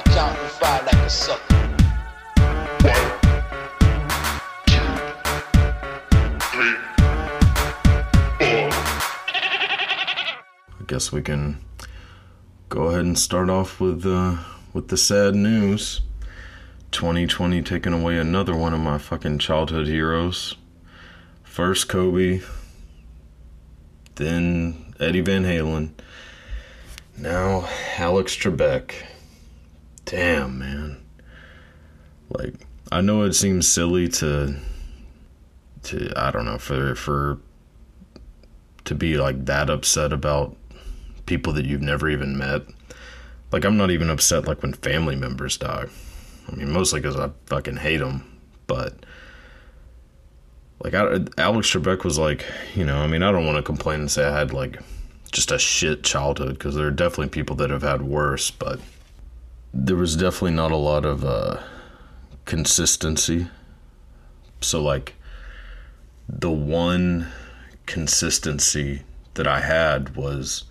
Start counting like a sucker. I guess we can go ahead and start off with uh, with the sad news. 2020 taking away another one of my fucking childhood heroes. First Kobe, then Eddie Van Halen, now Alex Trebek. Damn, man. Like I know it seems silly to to I don't know for for to be like that upset about people that you've never even met. Like I'm not even upset like when family members die. I mean, mostly because I fucking hate them. But like I, Alex Trebek was like, you know, I mean, I don't want to complain and say I had like just a shit childhood because there are definitely people that have had worse, but there was definitely not a lot of uh, consistency. So like the one consistency that I had was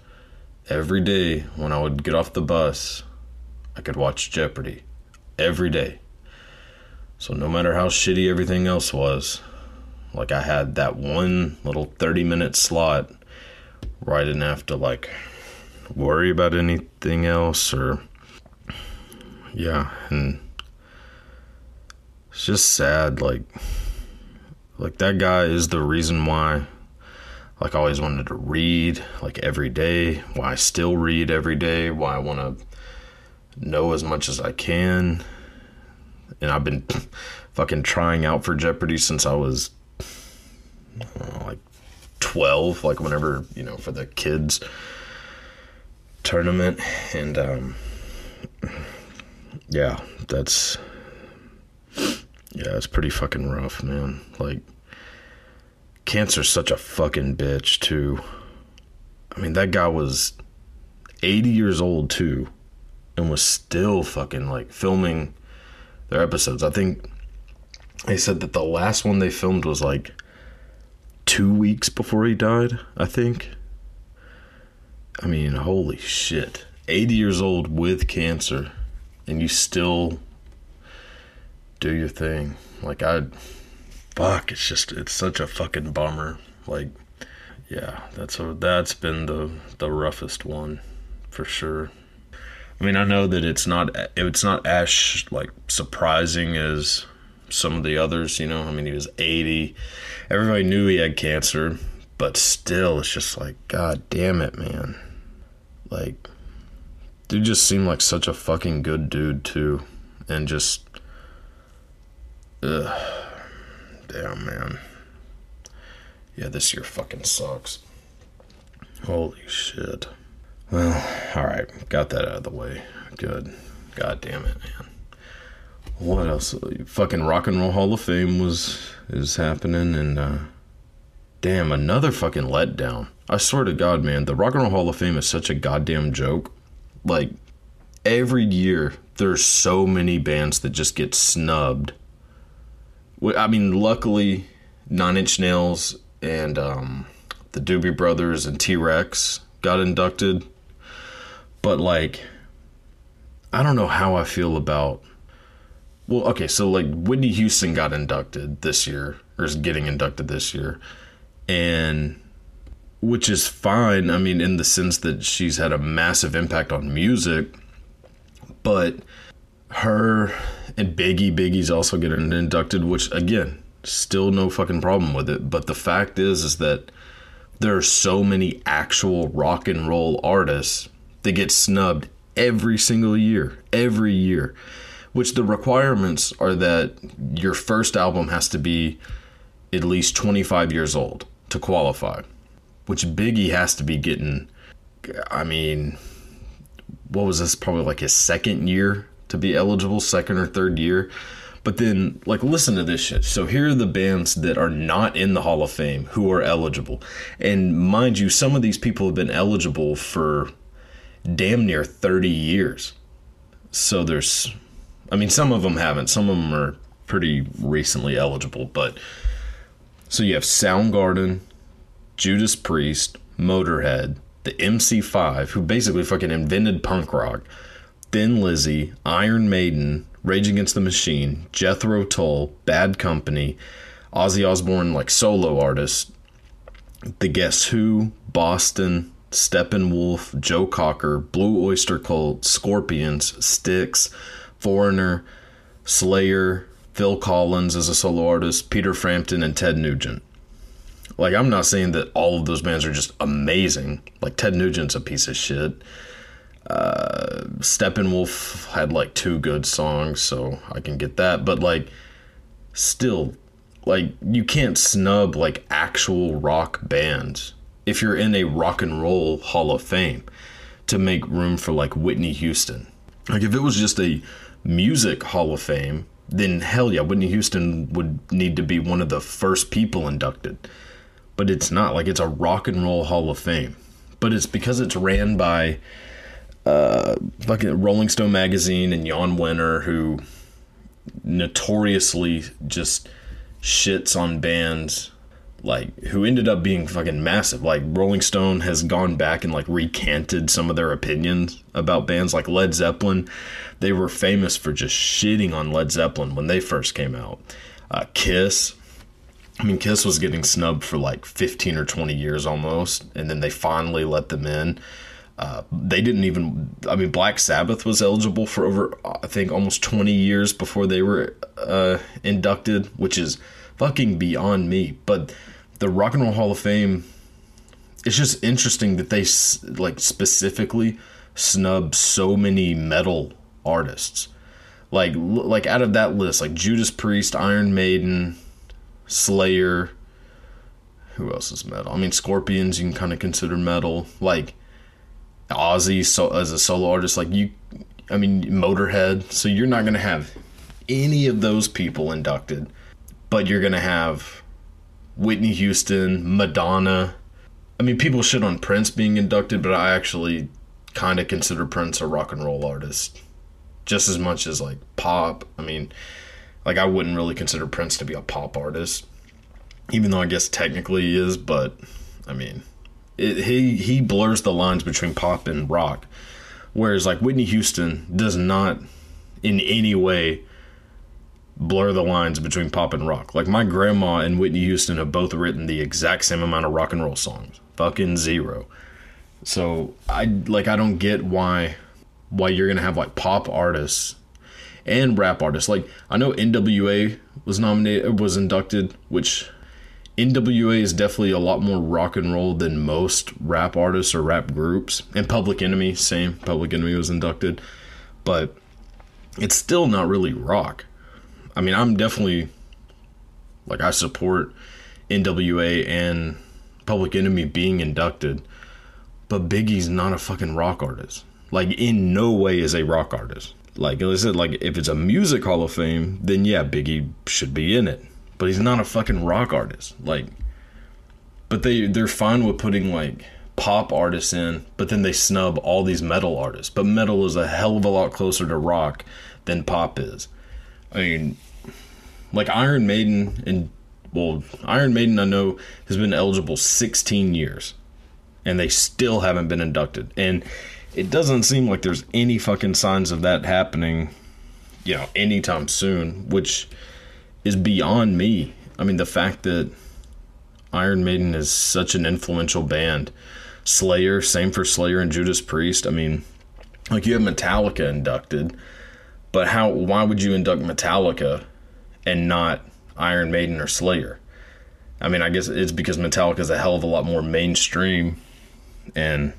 every day when I would get off the bus, I could watch Jeopardy every day. So no matter how shitty everything else was, like I had that one little 30 minute slot where I didn't have to like worry about anything else or yeah, and it's just sad like like that guy is the reason why like I always wanted to read like every day, why I still read every day, why I want to know as much as I can. And I've been fucking trying out for Jeopardy since I was like 12, like whenever, you know, for the kids tournament and um yeah, that's yeah, it's pretty fucking rough, man. Like cancer's such a fucking bitch too. I mean, that guy was 80 years old too and was still fucking like filming their episodes. I think they said that the last one they filmed was like 2 weeks before he died, I think. I mean, holy shit. 80 years old with cancer and you still do your thing. Like I fuck, it's just it's such a fucking bummer. Like yeah, that's a that's been the the roughest one for sure. I mean, I know that it's not it's not as like surprising as some of the others, you know. I mean, he was 80. Everybody knew he had cancer, but still it's just like god damn it, man. Like dude just seemed like such a fucking good dude too. And just ugh. Damn man. Yeah this year fucking sucks. Holy shit. Well all right. Got that out of the way. Good. God damn it man. What else? Fucking rock and roll hall of fame was is happening and uh damn another fucking letdown. I swear to god man the rock and roll hall of fame is such a goddamn joke like every year there's so many bands that just get snubbed I mean, luckily, Nine Inch Nails and um, the Doobie Brothers and T Rex got inducted. But, like, I don't know how I feel about. Well, okay, so, like, Whitney Houston got inducted this year, or is getting inducted this year. And. Which is fine, I mean, in the sense that she's had a massive impact on music. But her and Biggie, Biggie's also getting inducted, which again, still no fucking problem with it. But the fact is, is that there are so many actual rock and roll artists that get snubbed every single year, every year. Which the requirements are that your first album has to be at least 25 years old to qualify. Which Biggie has to be getting, I mean, what was this? Probably like his second year to be eligible, second or third year. But then, like, listen to this shit. So here are the bands that are not in the Hall of Fame who are eligible. And mind you, some of these people have been eligible for damn near 30 years. So there's, I mean, some of them haven't. Some of them are pretty recently eligible. But so you have Soundgarden, Judas Priest, Motorhead, the MC5, who basically fucking invented punk rock, Thin Lizzy, Iron Maiden, Rage Against the Machine, Jethro Tull, Bad Company, Ozzy Osbourne, like solo artist, The Guess Who, Boston, Steppenwolf, Joe Cocker, Blue Oyster Cult, Scorpions, Styx, Foreigner, Slayer, Phil Collins as a solo artist, Peter Frampton, and Ted Nugent. Like, I'm not saying that all of those bands are just amazing. Like, Ted Nugent's a piece of shit. Uh, Steppenwolf had like two good songs, so I can get that. But, like, still, like, you can't snub like actual rock bands if you're in a rock and roll Hall of Fame to make room for like Whitney Houston. Like, if it was just a music Hall of Fame, then hell yeah, Whitney Houston would need to be one of the first people inducted. But it's not like it's a rock and roll Hall of Fame. But it's because it's ran by uh fucking Rolling Stone magazine and Jan Wenner who notoriously just shits on bands like who ended up being fucking massive. Like Rolling Stone has gone back and like recanted some of their opinions about bands like Led Zeppelin. They were famous for just shitting on Led Zeppelin when they first came out. Uh, Kiss, I mean, Kiss was getting snubbed for like 15 or 20 years almost, and then they finally let them in. Uh, they didn't even, I mean, Black Sabbath was eligible for over, I think, almost 20 years before they were uh, inducted, which is fucking beyond me. But the Rock and Roll Hall of Fame, it's just interesting that they like specifically snub so many metal artists. Like like out of that list, like Judas Priest, Iron Maiden, Slayer, who else is metal? I mean Scorpions you can kind of consider metal. Like Ozzy so as a solo artist like you I mean Motorhead. So you're not to have any of those people inducted, but you're to have Whitney Houston, Madonna. I mean, people shit on Prince being inducted, but I actually kind of consider Prince a rock and roll artist just as much as like pop. I mean, like I wouldn't really consider Prince to be a pop artist, even though I guess technically he is. But I mean, it, he he blurs the lines between pop and rock, whereas like Whitney Houston does not in any way blur the lines between pop and rock. Like my grandma and Whitney Houston have both written the exact same amount of rock and roll songs. Fucking zero. So I like I don't get why why you're gonna have like pop artists and rap artists. Like I know NWA was nominated was inducted, which NWA is definitely a lot more rock and roll than most rap artists or rap groups. And Public Enemy, same. Public Enemy was inducted. But it's still not really rock. I mean, I'm definitely like I support NWA and Public Enemy being inducted, but Biggie's not a fucking rock artist. Like in no way is a rock artist. Like I said, like if it's a music hall of fame, then yeah, Biggie should be in it. But he's not a fucking rock artist. Like but they they're fine with putting like pop artists in, but then they snub all these metal artists. But metal is a hell of a lot closer to rock than pop is. I mean, like Iron Maiden and well, Iron Maiden I know has been eligible 16 years, and they still haven't been inducted. And it doesn't seem like there's any fucking signs of that happening, you know, anytime soon, which is beyond me. I mean, the fact that Iron Maiden is such an influential band. Slayer, same for Slayer and Judas Priest. I mean, like you have Metallica inducted, but how? Why would you induct Metallica and not Iron Maiden or Slayer? I mean, I guess it's because Metallica is a hell of a lot more mainstream, and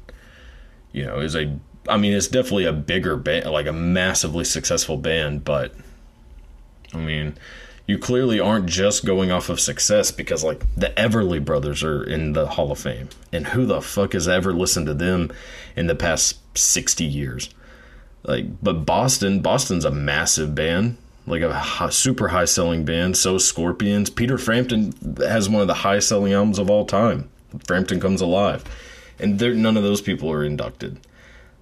you know, is a. I mean, it's definitely a bigger band, like a massively successful band, but I mean, you clearly aren't just going off of success because like the Everly brothers are in the Hall of Fame. And who the fuck has ever listened to them in the past 60 years? Like, but Boston, Boston's a massive band, like a super high selling band. So Scorpions. Peter Frampton has one of the high selling albums of all time. Frampton comes alive, and none of those people are inducted.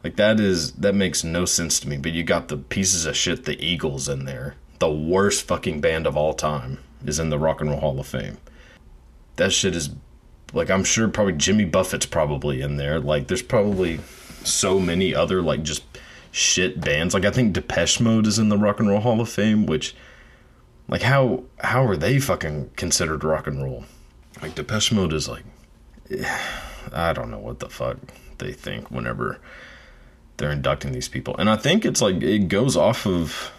Like that is that makes no sense to me. But you got the pieces of shit, the Eagles in there. The worst fucking band of all time is in the Rock and Roll Hall of Fame. That shit is like I'm sure probably Jimmy Buffett's probably in there. Like there's probably so many other like just shit bands. Like I think Depeche Mode is in the Rock and Roll Hall of Fame, which like how how are they fucking considered rock and roll? Like Depeche Mode is like eh. I don't know what the fuck they think whenever they're inducting these people. And I think it's like it goes off of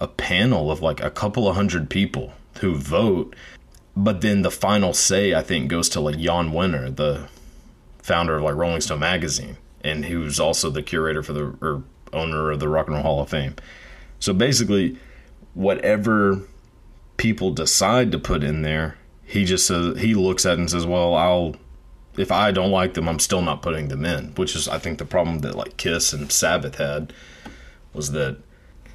a panel of like a couple of hundred people who vote, but then the final say I think goes to like Jan Wenner, the founder of like Rolling Stone magazine, and who's also the curator for the or owner of the Rock and Roll Hall of Fame. So basically, whatever people decide to put in there, he just says he looks at it and says, "Well, I'll if I don't like them, I'm still not putting them in." Which is, I think, the problem that like Kiss and Sabbath had was that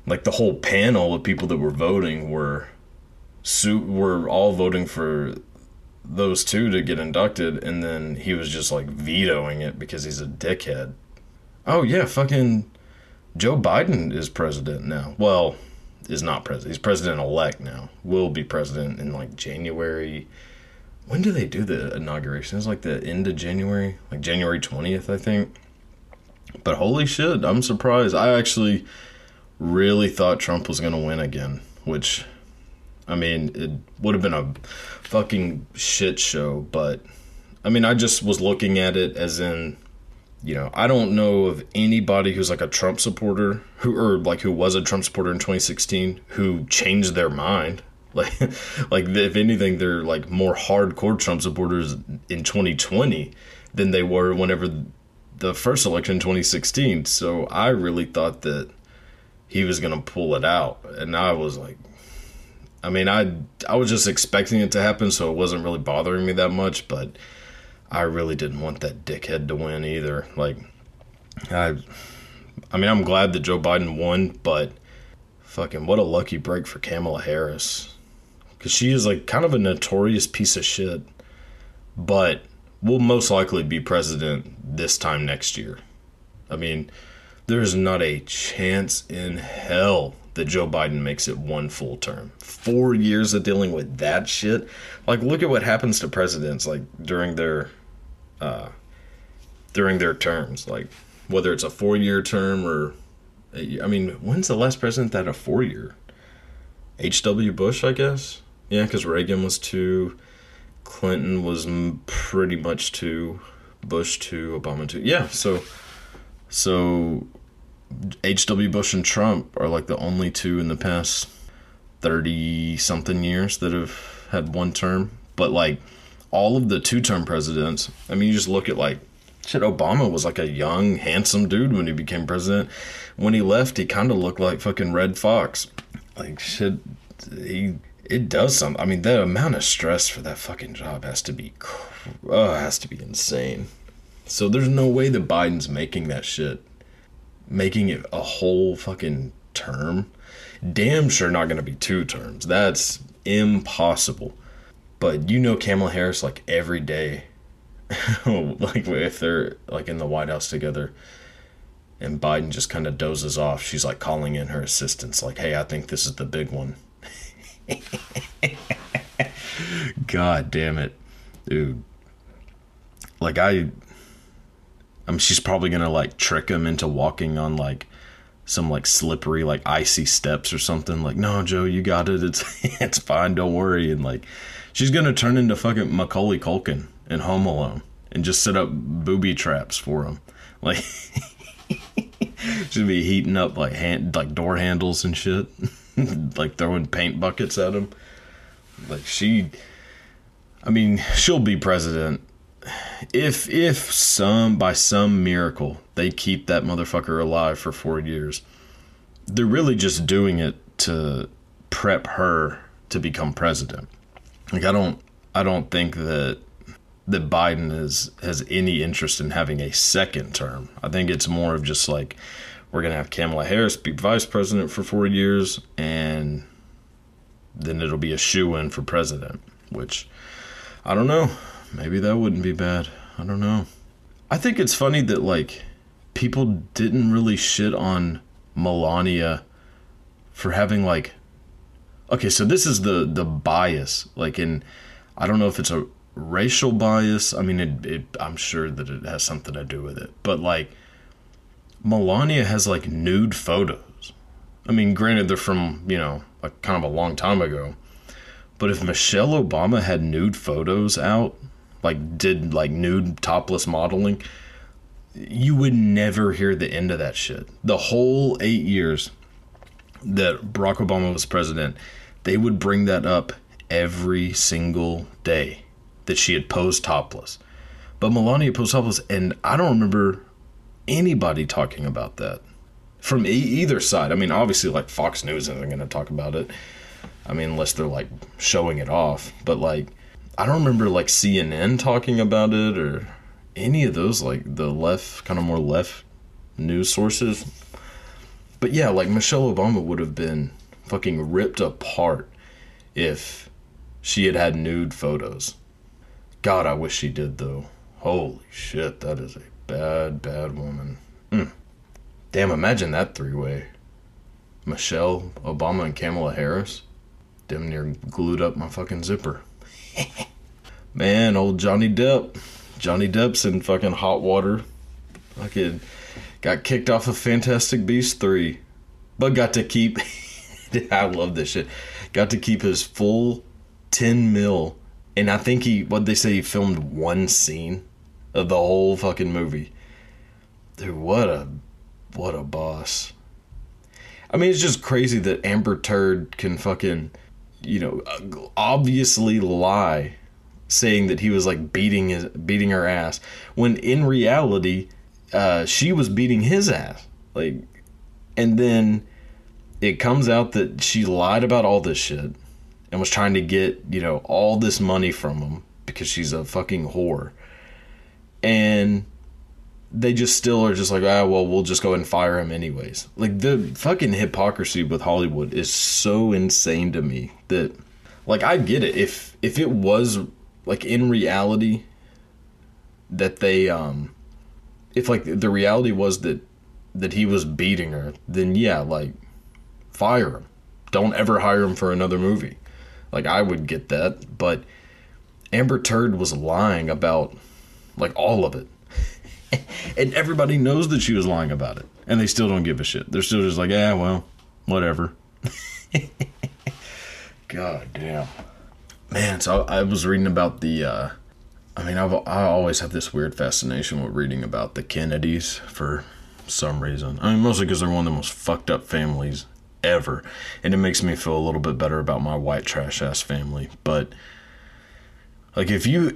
like the whole panel of people that were voting were su- were all voting for those two to get inducted, and then he was just like vetoing it because he's a dickhead. Oh yeah, fucking Joe Biden is president now. Well, is not president. He's president elect now. Will be president in like January. When do they do the inauguration? It's like the end of January, like January 20th, I think. But holy shit, I'm surprised. I actually really thought Trump was going to win again, which I mean, it would have been a fucking shit show, but I mean, I just was looking at it as in you know, I don't know of anybody who's like a Trump supporter who or like who was a Trump supporter in 2016 who changed their mind. Like like if anything they're like more hardcore Trump supporters in 2020 than they were whenever the first election in 2016. So I really thought that he was going to pull it out and I was like I mean, I I was just expecting it to happen so it wasn't really bothering me that much, but I really didn't want that dickhead to win either. Like, I, I mean, I'm glad that Joe Biden won, but fucking what a lucky break for Kamala Harris, because she is like kind of a notorious piece of shit, but will most likely be president this time next year. I mean, there's not a chance in hell that Joe Biden makes it one full term. Four years of dealing with that shit. Like, look at what happens to presidents like during their uh, during their terms, like whether it's a four year term or, I mean, when's the last president that had a four year? H.W. Bush, I guess. Yeah, because Reagan was two, Clinton was pretty much two, Bush two, Obama two. Yeah, so, so H.W. Bush and Trump are like the only two in the past 30 something years that have had one term. But like, all of the two term presidents. I mean, you just look at like shit. Obama was like a young, handsome dude when he became president. When he left, he kind of looked like fucking Redd Foxx. Like shit, he it does something. I mean, the amount of stress for that fucking job has to be, oh, has to be insane. So there's no way that Biden's making that shit, making it a whole fucking term. Damn sure not going to be two terms. That's impossible. But you know Kamala Harris like every day. like if they're like in the White House together and Biden just kind of dozes off, she's like calling in her assistants like, "Hey, I think this is the big one." God damn it. Dude. Like I I mean she's probably to like trick him into walking on like some like slippery like icy steps or something like no joe you got it it's it's fine don't worry and like She's gonna turn into fucking Macaulay Culkin in Home Alone and just set up booby traps for him. Like she'll be heating up like hand like door handles and shit, like throwing paint buckets at him. Like she, I mean, she'll be president if if some by some miracle they keep that motherfucker alive for four years. They're really just doing it to prep her to become president. Like I don't I don't think that that Biden is has any interest in having a second term. I think it's more of just like we're gonna have Kamala Harris be vice president for four years, and then it'll be a shoe in for president. Which I don't know. Maybe that wouldn't be bad. I don't know. I think it's funny that like people didn't really shit on Melania for having like okay, so this is the the bias like in I don't know if it's a racial bias. I mean, it, it I'm sure that it has something to do with it, but like Melania has like nude photos. I mean, granted they're from you know like kind of a long time ago, but if Michelle Obama had nude photos out, like did like nude topless modeling, you would never hear the end of that shit. The whole eight years that Barack Obama was president, they would bring that up every single day that she had posed topless. But Melania posed topless, and I don't remember anybody talking about that from e- either side. I mean, obviously, like Fox News isn't going to talk about it. I mean, unless they're like showing it off. But like, I don't remember like CNN talking about it or any of those like the left, kind of more left news sources. But yeah, like Michelle Obama would have been fucking ripped apart if she had had nude photos. God, I wish she did though. Holy shit, that is a bad, bad woman. Mm. Damn, imagine that three way. Michelle, Obama, and Kamala Harris. Damn near glued up my fucking zipper. Man, old Johnny Depp. Johnny Depp's in fucking hot water. Fucking got kicked off of Fantastic Beasts 3. But got to keep. I love this shit. Got to keep his full 10 mil. And I think he, what they say, he filmed one scene of the whole fucking movie. Dude, what a, what a boss. I mean, it's just crazy that Amber Turd can fucking, you know, obviously lie, saying that he was like beating his beating her ass, when in reality, uh, she was beating his ass. Like, and then it comes out that she lied about all this shit and was trying to get you know all this money from him because she's a fucking whore, and they just still are just like, ah, well, we'll just go ahead and fire him anyways. Like the fucking hypocrisy with Hollywood is so insane to me that, like, I get it. If if it was like in reality that they um, if like the reality was that that he was beating her, then yeah, like, fire him. Don't ever hire him for another movie. Like I would get that, but Amber Turd was lying about like all of it and everybody knows that she was lying about it, and they still don't give a shit. They're still just like, yeah, well, whatever. God damn, man. So I, was reading about the. Uh, I mean, I've, I always have this weird fascination with reading about the Kennedys for some reason. I mean, mostly because they're one of the most fucked up families ever, and it makes me feel a little bit better about my white trash ass family. But like, if you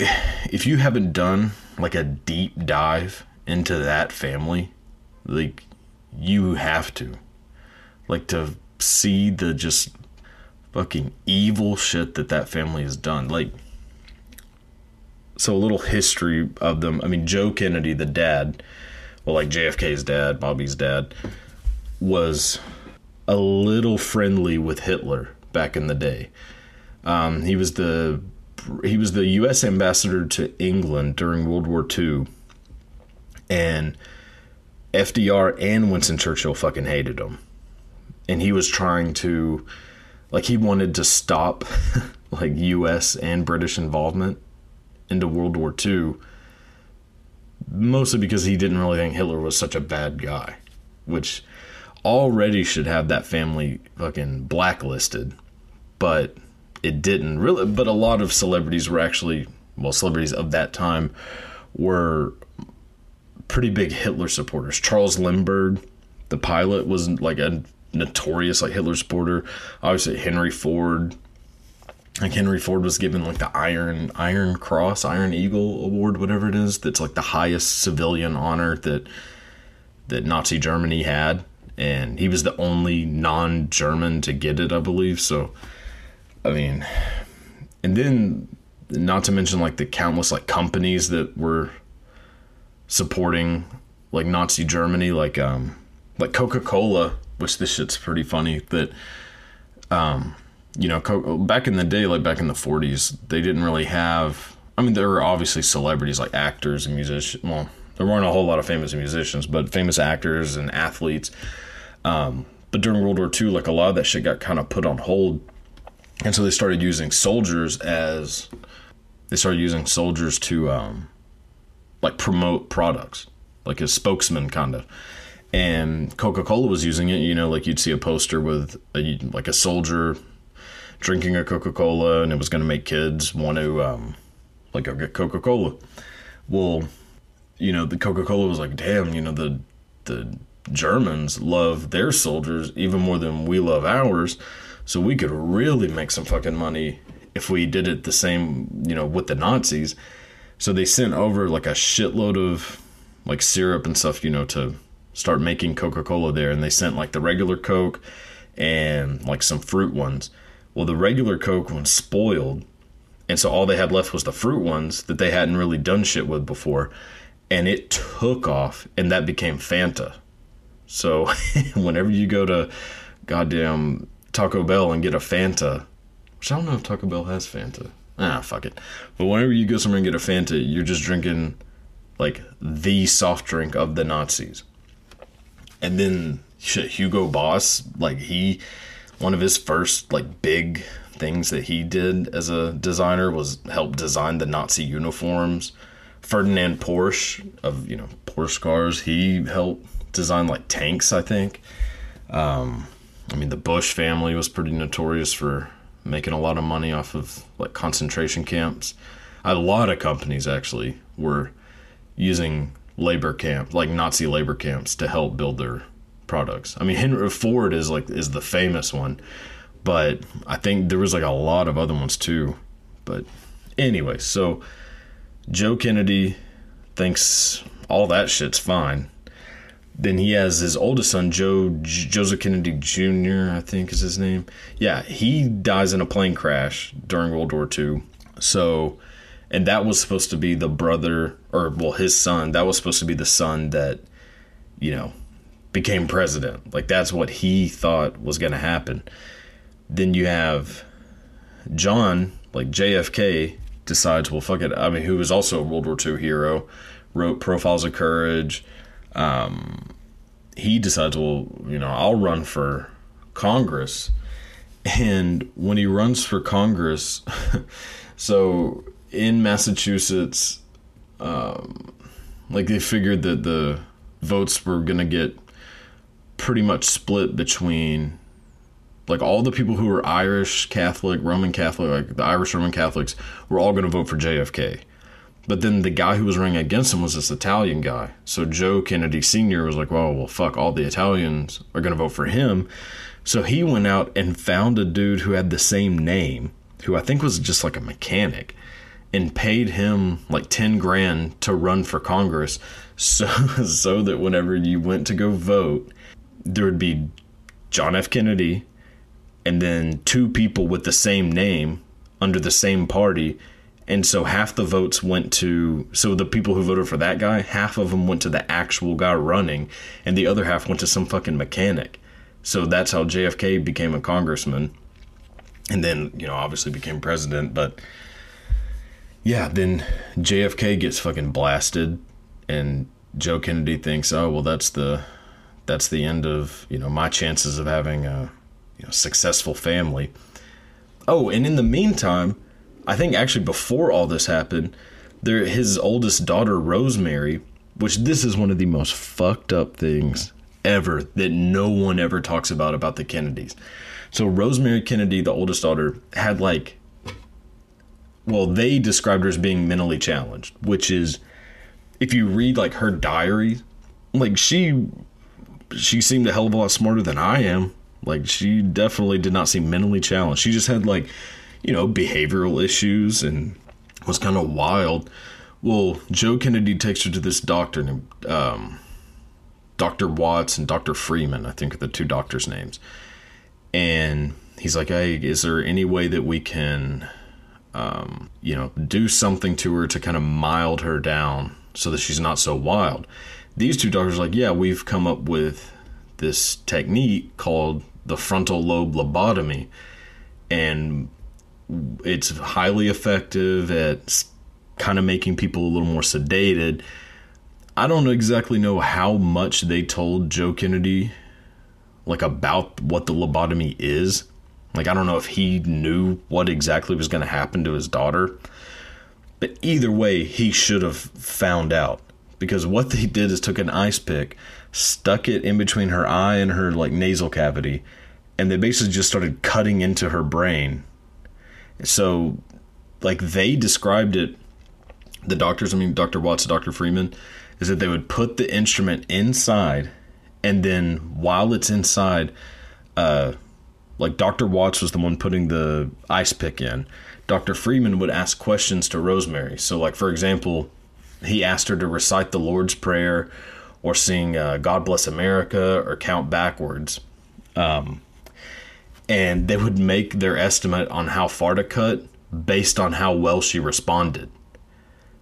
if you haven't done like a deep dive into that family, like you have to. Like to see the just fucking evil shit that that family has done. Like so a little history of them. I mean, Joe Kennedy, the dad, well, like JFK's dad, Bobby's dad, was a little friendly with Hitler back in the day. Um, he was the he was the U.S. ambassador to England during World War II, and FDR and Winston Churchill fucking hated him, and he was trying to, like, he wanted to stop, like, U.S. and British involvement into World War II, mostly because he didn't really think Hitler was such a bad guy, which already should have that family fucking blacklisted, but it didn't really. But a lot of celebrities were actually, well, celebrities of that time were pretty big Hitler supporters. Charles Lindbergh, the pilot, was like a notorious like Hitler supporter. Obviously, Henry Ford. Like Henry Ford was given like the Iron Iron Cross, Iron Eagle Award, whatever it is. That's like the highest civilian honor that that Nazi Germany had, and he was the only non-German to get it, I believe. So, I mean, and then not to mention like the countless like companies that were supporting like Nazi Germany, like um, like Coca Cola, which this shit's pretty funny that, um, you know, Co- back in the day, like back in the 40s, they didn't really have. I mean, there were obviously celebrities like actors and musicians. Well, there weren't a whole lot of famous musicians, but famous actors and athletes. Um, but during World War II, like a lot of that shit got kind of put on hold, and so they started using soldiers as they started using soldiers to um, like promote products, like as spokesman kind of. And Coca Cola was using it, you know, like you'd see a poster with a, like a soldier drinking a Coca Cola, and it was going to make kids want to um, like go get Coca Cola. Well, you know, the Coca Cola was like, damn, you know, the the Germans love their soldiers even more than we love ours. So we could really make some fucking money if we did it the same, you know, with the Nazis. So they sent over like a shitload of like syrup and stuff, you know, to start making Coca Cola there. And they sent like the regular Coke and like some fruit ones. Well, the regular Coke was spoiled. And so all they had left was the fruit ones that they hadn't really done shit with before. And it took off, and that became Fanta. So whenever you go to goddamn Taco Bell and get a Fanta, which I don't know if Taco Bell has Fanta. Ah, fuck it. But whenever you go somewhere and get a Fanta, you're just drinking like the soft drink of the Nazis. And then shit, Hugo Boss, like he, one of his first like big things that he did as a designer was help design the Nazi uniforms. Ferdinand Porsche of you know Porsche cars, he helped design like tanks, I think. Um, I mean, the Bush family was pretty notorious for making a lot of money off of like concentration camps. A lot of companies actually were using labor camps, like Nazi labor camps, to help build their products. I mean, Henry Ford is like is the famous one, but I think there was like a lot of other ones too. But anyway, so Joe Kennedy thinks all that shit's fine. Then he has his oldest son, Joe J- Joseph Kennedy Jr. I think is his name. Yeah, he dies in a plane crash during World War II. So, and that was supposed to be the brother, or well, his son. That was supposed to be the son that, you know, became president. Like that's what he thought was going to happen. Then you have John, like JFK, decides, well, fuck it. I mean, who was also a World War II hero, wrote Profiles of Courage. Um, he decides, well, you know, I'll run for Congress. And when he runs for Congress, so in Massachusetts, um, like they figured that the votes were going to get pretty much split between like all the people who were Irish Catholic, Roman Catholic, like the Irish Roman Catholics, were all going to vote for JFK. But then the guy who was running against him was this Italian guy. So Joe Kennedy Sr. was like, well, well, fuck, all the Italians are going to vote for him. So he went out and found a dude who had the same name, who I think was just like a mechanic, and paid him like 10 grand to run for Congress so, so that whenever you went to go vote, there would be John F. Kennedy and then two people with the same name under the same party and so half the votes went to so the people who voted for that guy half of them went to the actual guy running and the other half went to some fucking mechanic. So that's how jfk became a congressman and then you know obviously became president but yeah then jfk gets fucking blasted and joe kennedy thinks oh well that's the that's the end of you know my chances of having a you know successful family. Oh and in the meantime I think actually before all this happened, there his oldest daughter Rosemary, which this is one of the most fucked up things ever that no one ever talks about about the Kennedys. So Rosemary Kennedy, the oldest daughter, had like well, they described her as being mentally challenged, which is if you read like her diary, like she she seemed a hell of a lot smarter than I am. Like she definitely did not seem mentally challenged. She just had like you know, behavioral issues and was kind of wild. Well, Joe Kennedy takes her to this doctor named um, Dr. Watts and Dr. Freeman, I think are the two doctors' names. And he's like, hey, is there any way that we can, um, you know, do something to her to kind of mild her down so that she's not so wild? These two doctors are like, yeah, we've come up with this technique called the frontal lobe lobotomy, and it's highly effective at kind of making people a little more sedated. I don't exactly know how much they told Joe Kennedy like about what the lobotomy is. Like I don't know if he knew what exactly was going to happen to his daughter. But either way, he should have found out because what they did is took an ice pick, stuck it in between her eye and her like nasal cavity, and they basically just started cutting into her brain. So like they described it the doctors, I mean Dr. Watts, Dr. Freeman, is that they would put the instrument inside and then while it's inside uh like Dr. Watts was the one putting the ice pick in. Dr. Freeman would ask questions to Rosemary. So, like, for example, he asked her to recite the Lord's Prayer or sing uh, God Bless America or count backwards. Um, and they would make their estimate on how far to cut based on how well she responded.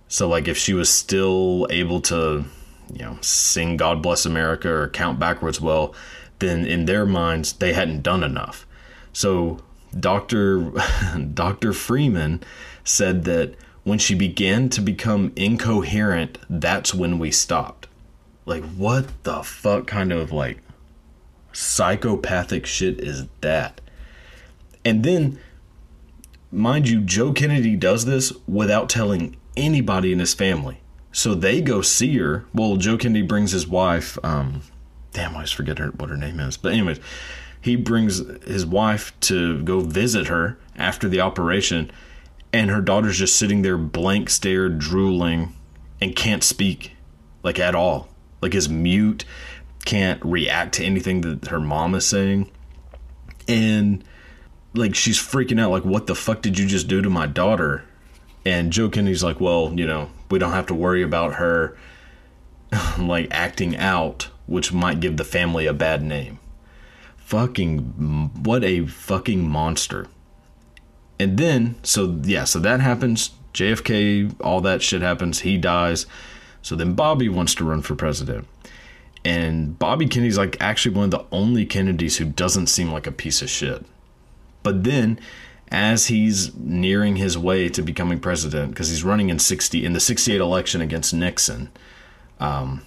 So, like, if she was still able to, you know, sing God Bless America or count backwards well, then in their minds, they hadn't done enough. So, Dr. Dr. Freeman said that when she began to become incoherent, that's when we stopped. Like, what the fuck kind of like psychopathic shit is that? And then, mind you, Joe Kennedy does this without telling anybody in his family. So they go see her. Well, Joe Kennedy brings his wife. Um, damn, I always forget her, what her name is. But anyways, he brings his wife to go visit her after the operation, and her daughter's just sitting there, blank stare, drooling, and can't speak, like at all. Like is mute, can't react to anything that her mom is saying, and like she's freaking out. Like, what the fuck did you just do to my daughter? And Joe Kennedy's like, well, you know, we don't have to worry about her like acting out, which might give the family a bad name. Fucking, what a fucking monster. And then, so yeah, so that happens. JFK, all that shit happens. He dies. So then Bobby wants to run for president. And Bobby Kennedy's like actually one of the only Kennedys who doesn't seem like a piece of shit. But then as he's nearing his way to becoming president, because he's running in 60 in the 68 election against Nixon, um,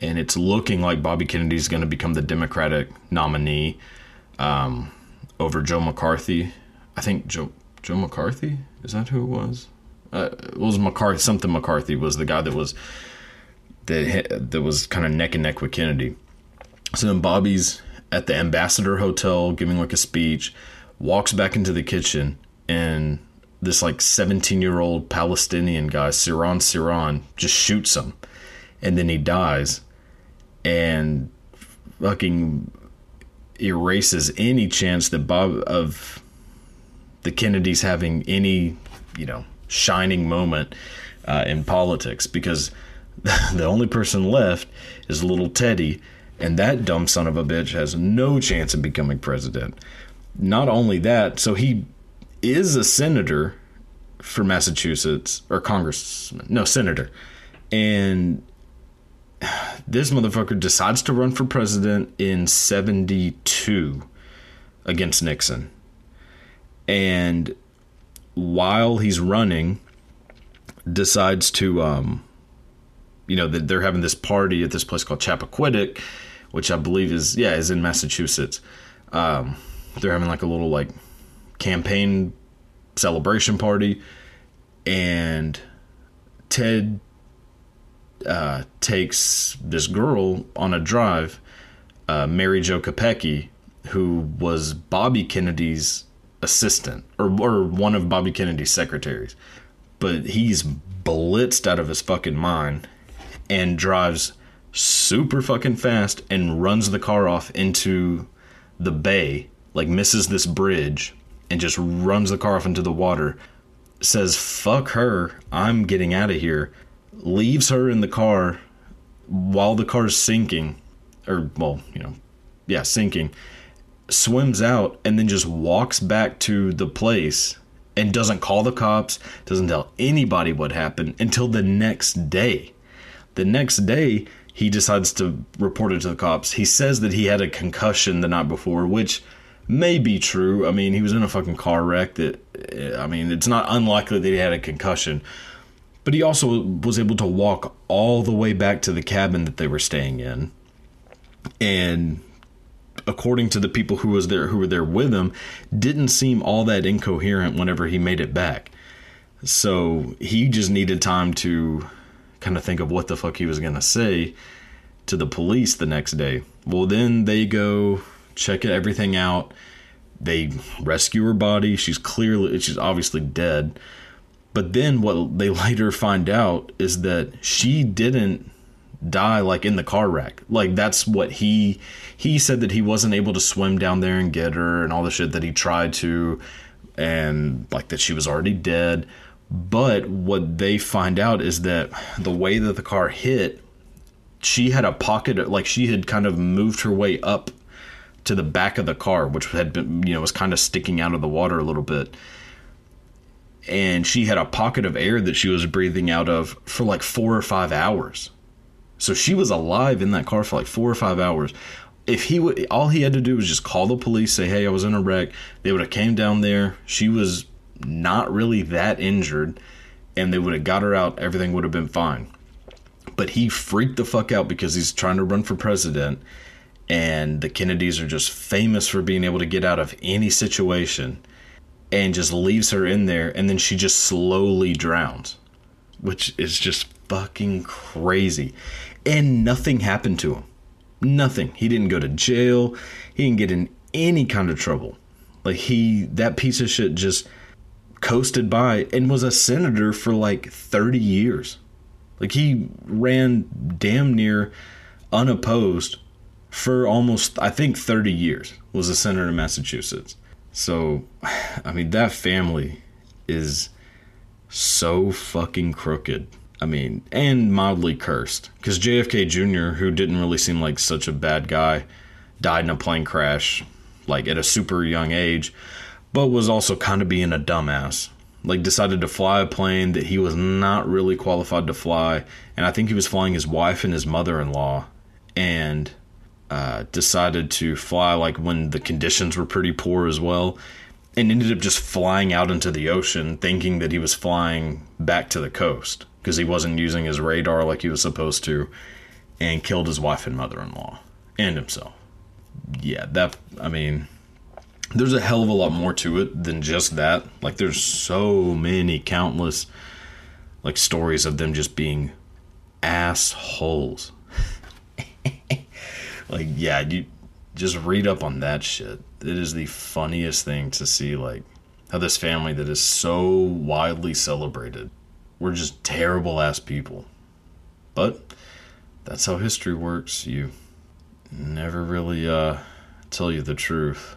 and it's looking like Bobby Kennedy is going to become the Democratic nominee um, over Joe McCarthy. I think Joe Joe McCarthy is that who it was? Uh, it was McCarthy. Something McCarthy was the guy that was that that was kind of neck and neck with Kennedy. So then Bobby's at the Ambassador Hotel giving like a speech, walks back into the kitchen, and this like 17 year old Palestinian guy, Sirhan Sirhan, just shoots him, and then he dies. And fucking erases any chance that Bob of the Kennedys having any, you know, shining moment uh, in politics. Because the only person left is little Teddy, and that dumb son of a bitch has no chance of becoming president. Not only that, so he is a senator for Massachusetts or congressman, no senator, and this motherfucker decides to run for president in 72 against Nixon. And while he's running, decides to, um, you know, they're having this party at this place called Chappaquiddick, which I believe is, yeah, is in Massachusetts. Um, they're having like a little like campaign celebration party. And Ted uh, takes this girl on a drive, uh, Mary Jo Kopecki, who was Bobby Kennedy's assistant or, or one of Bobby Kennedy's secretaries. But he's blitzed out of his fucking mind and drives super fucking fast and runs the car off into the bay, like misses this bridge and just runs the car off into the water. Says, fuck her, I'm getting out of here leaves her in the car while the car's sinking, or, well, you know, yeah, sinking, swims out, and then just walks back to the place and doesn't call the cops, doesn't tell anybody what happened until the next day. The next day, he decides to report it to the cops. He says that he had a concussion the night before, which may be true. I mean, he was in a fucking car wreck that eh, I mean, it's not unlikely that he had a concussion. But he also was able to walk all the way back to the cabin that they were staying in. And according to the people who was there who were there with him, didn't seem all that incoherent whenever he made it back. So he just needed time to kind of think of what the fuck he was gonna say to the police the next day. Well, then they go check everything out. They rescue her body. She's clearly, she's obviously dead. But then what they later find out is that she didn't die like in the car wreck. Like that's what he he said that he wasn't able to swim down there and get her and all the shit that he tried to and like that she was already dead. But what they find out is that the way that the car hit, she had a pocket like she had kind of moved her way up to the back of the car, which had been you know was kind of sticking out of the water a little bit and she had a pocket of air that she was breathing out of for like four or five hours. So she was alive in that car for like four or five hours. If he would, all he had to do was just call the police, say, "Hey, I was in a wreck." They would have came down there. She was not really that injured, and they would have got her out. Everything would have been fine. But he freaked the fuck out because he's trying to run for president, and the Kennedys are just famous for being able to get out of any situation and just leaves her in there and then she just slowly drowns which is just fucking crazy and nothing happened to him nothing he didn't go to jail he didn't get in any kind of trouble like he that piece of shit just coasted by and was a senator for like 30 years like he ran damn near unopposed for almost i think 30 years was a senator in massachusetts so, I mean, that family is so fucking crooked. I mean, and mildly cursed. Because JFK Jr., who didn't really seem like such a bad guy, died in a plane crash, like at a super young age, but was also kind of being a dumbass. Like, decided to fly a plane that he was not really qualified to fly. And I think he was flying his wife and his mother in law. And uh, decided to fly like when the conditions were pretty poor as well and ended up just flying out into the ocean thinking that he was flying back to the coast because he wasn't using his radar like he was supposed to and killed his wife and mother-in-law and himself yeah that i mean there's a hell of a lot more to it than just that. Like there's so many countless like stories of them just being assholes. Like yeah you just read up on that shit. It is the funniest thing to see like how this family that is so widely celebrated we're just terrible ass people. But that's how history works. You never really uh tell you the truth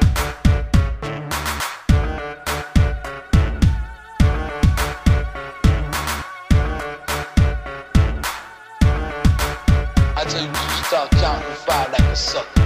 Start counting to five like a sucker.